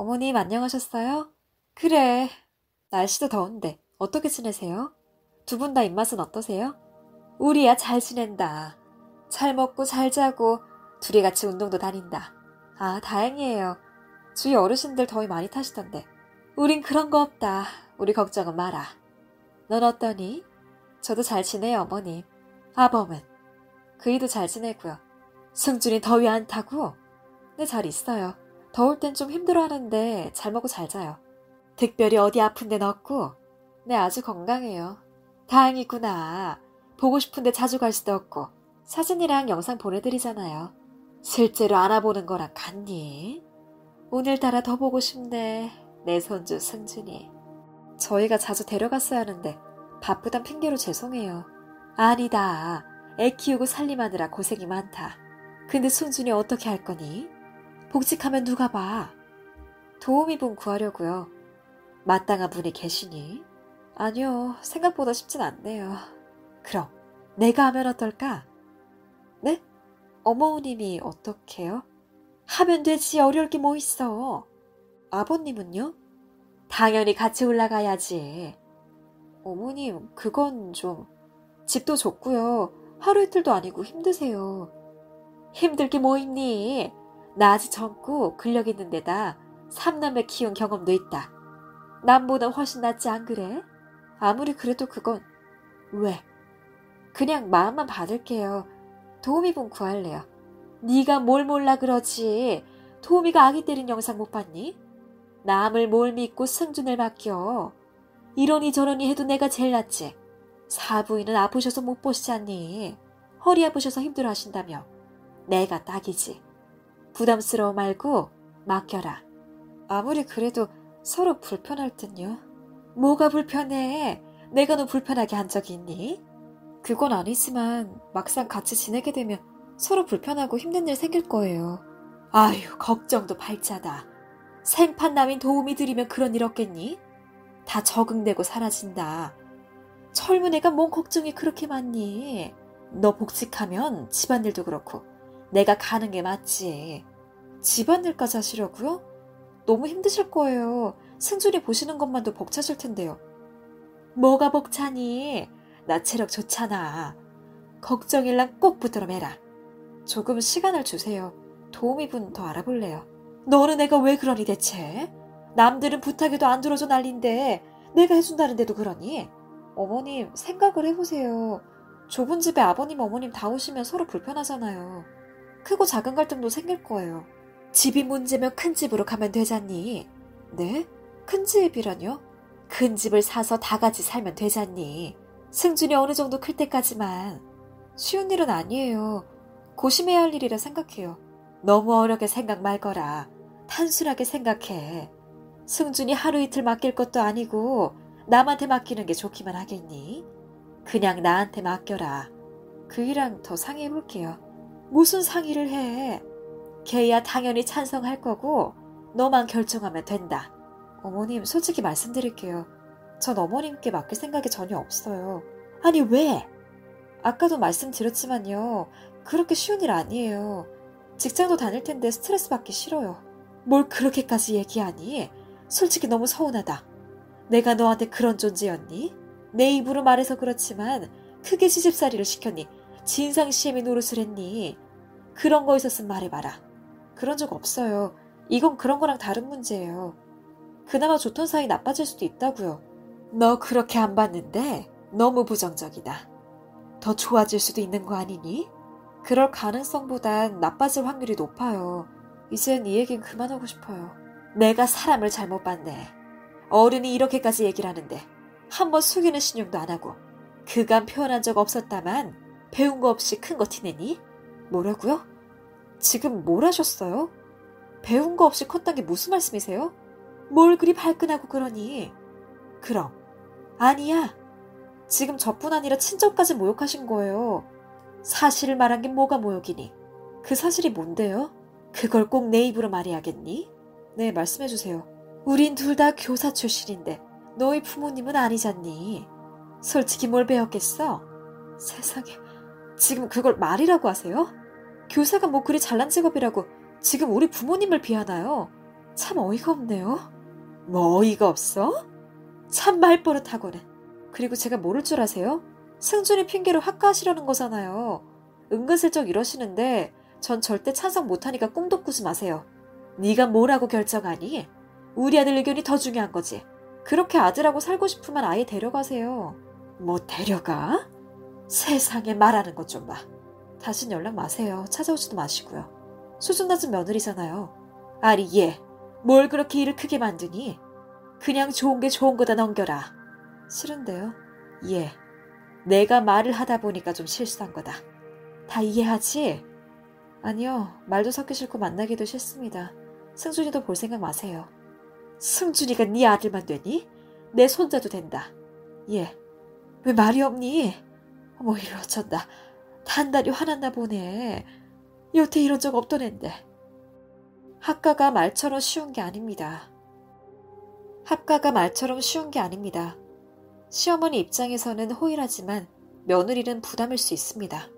어머님 안녕하셨어요? 그래. 날씨도 더운데 어떻게 지내세요? 두 분 다 입맛은 어떠세요? 우리야 잘 지낸다. 잘 먹고 잘 자고 둘이 같이 운동도 다닌다. 아, 다행이에요. 주위 어르신들 더위 많이 타시던데. 우린 그런 거 없다. 우리 걱정은 마라. 넌 어떠니? 저도 잘 지내요, 어머님. 아범은? 그이도 잘 지내고요. 승준이 더위 안 타고? 네, 잘 있어요. 더울 땐 좀 힘들어 하는데 잘 먹고 잘 자요. 특별히 어디 아픈 데는 없고? 네, 아주 건강해요. 다행이구나. 보고 싶은데 자주 갈 수도 없고 사진이랑 영상 보내드리잖아요. 실제로 안아보는 거랑 같니? 오늘따라 더 보고 싶네. 내 손주 승준이. 저희가 자주 데려갔어야 하는데 바쁘단 핑계로 죄송해요. 아니다. 애 키우고 살림하느라 고생이 많다. 근데 승준이 어떻게 할 거니? 복직하면 누가 봐? 도우미분 구하려고요. 마땅한 분이 계시니? 아니요. 생각보다 쉽진 않네요. 그럼 내가 하면 어떨까? 네? 어머님이 어떻게요? 하면 되지 어려울 게 뭐 있어. 아버님은요? 당연히 같이 올라가야지. 어머님, 그건 좀 집도 좁고요. 하루 이틀도 아니고 힘드세요. 힘들 게 뭐 있니? 나 아직 젊고 근력 있는 데다 삼남매 키운 경험도 있다. 남보다 훨씬 낫지 안 그래? 아무리 그래도 그건 왜? 그냥 마음만 받을게요. 도우미 분 구할래요. 네가 뭘 몰라 그러지. 도우미가 아기 때린 영상 못 봤니? 남을 뭘 믿고 승준을 맡겨. 이러니 저러니 해도 내가 제일 낫지. 사부인은 아프셔서 못 보시지 않니? 허리 아프셔서 힘들어 하신다며. 내가 딱이지. 부담스러워 말고 맡겨라. 아무리 그래도 서로 불편할 듯요. 뭐가 불편해? 내가 너 불편하게 한 적이 있니? 그건 아니지만 막상 같이 지내게 되면 서로 불편하고 힘든 일 생길 거예요. 아유, 걱정도 발자다. 생판 남인 도움이 드리면 그런 일 없겠니? 다 적응되고 사라진다. 젊은 애가 뭔 걱정이 그렇게 많니? 너 복직하면 집안일도 그렇고 내가 가는 게 맞지. 집안일까지 하시려고요? 너무 힘드실 거예요. 승준이 보시는 것만도 벅차실 텐데요. 뭐가 벅차니? 나 체력 좋잖아. 걱정일랑 꼭 매라. 조금 시간을 주세요. 도우미분 더 알아볼래요. 너는 내가 왜 그러니 대체? 남들은 부탁해도 안 들어줘 난린데 내가 해준다는데도 그러니? 어머님 생각을 해보세요. 좁은 집에 아버님 어머님 다 오시면 서로 불편하잖아요. 크고 작은 갈등도 생길 거예요. 집이 문제면 큰 집으로 가면 되잖니? 네? 큰 집이라뇨? 큰 집을 사서 다 같이 살면 되잖니? 승준이 어느 정도 클 때까지만. 쉬운 일은 아니에요. 고심해야 할 일이라 생각해요. 너무 어렵게 생각 말거라. 단순하게 생각해. 승준이 하루 이틀 맡길 것도 아니고 남한테 맡기는 게 좋기만 하겠니? 그냥 나한테 맡겨라. 그이랑 더 상의해 볼게요. 무슨 상의를 해? 걔야 당연히 찬성할 거고 너만 결정하면 된다. 어머님 솔직히 말씀드릴게요. 전 어머님께 맡길 생각이 전혀 없어요. 아니, 왜? 아까도 말씀드렸지만요. 그렇게 쉬운 일 아니에요. 직장도 다닐 텐데 스트레스 받기 싫어요. 뭘 그렇게까지 얘기하니? 솔직히 너무 서운하다. 내가 너한테 그런 존재였니? 내 입으로 말해서 그렇지만 크게 시집살이를 시켰니? 진상시엠이 노릇을 했니? 그런 거 있었으면 말해봐라. 그런 적 없어요. 이건 그런 거랑 다른 문제예요. 그나마 좋던 사이 나빠질 수도 있다고요. 너 그렇게 안 봤는데 너무 부정적이다. 더 좋아질 수도 있는 거 아니니? 그럴 가능성보단 나빠질 확률이 높아요. 이젠 이 얘긴 그만하고 싶어요. 내가 사람을 잘못 봤네. 어른이 이렇게까지 얘기를 하는데 한 번 숙이는 신용도 안 하고 그간 표현한 적 없었다만 배운 거 없이 큰 거 티내니? 뭐라고요? 지금 뭘 하셨어요? 배운 거 없이 컸단 게 무슨 말씀이세요? 뭘 그리 발끈하고 그러니? 그럼 아니야. 지금 저뿐 아니라 친척까지 모욕하신 거예요. 사실을 말한 게 뭐가 모욕이니? 그 사실이 뭔데요? 그걸 꼭 내 입으로 말해야겠니? 네, 말씀해주세요. 우린 둘 다 교사 출신인데 너희 부모님은 아니잖니. 솔직히 뭘 배웠겠어? 세상에, 지금 그걸 말이라고 하세요? 교사가 뭐 그리 잘난 직업이라고 지금 우리 부모님을 비하나요? 참 어이가 없네요. 뭐 어이가 없어? 참 말버릇하고는. 그리고 제가 모를 줄 아세요? 승준이 핑계로 학가하시려는 거잖아요. 은근슬쩍 이러시는데 전 절대 찬성 못하니까 꿈도 꾸지 마세요. 네가 뭐라고 결정하니? 우리 아들 의견이 더 중요한 거지. 그렇게 아들하고 살고 싶으면 아예 데려가세요. 뭐 데려가? 세상에 말하는 것 좀 봐. 다신 연락 마세요. 찾아오지도 마시고요. 수준 낮은 며느리잖아요. 아리 얘, 뭘 그렇게 일을 크게 만드니? 그냥 좋은 게 좋은 거다 넘겨라. 싫은데요. 예. 내가 말을 하다 보니까 좀 실수한 거다. 다 이해하지? 아니요. 말도 섞기 싫고 만나기도 싫습니다. 승준이도 볼 생각 마세요. 승준이가 네 아들만 되니? 내 손자도 된다. 예. 왜 말이 없니? 어머 이리 어쩐다. 단단히 화났나 보네. 여태 이런 적 없던 앤데. 학가가 말처럼 쉬운 게 아닙니다. 합가가 말처럼 쉬운 게 아닙니다. 시어머니 입장에서는 호일하지만 며느리는 부담일 수 있습니다.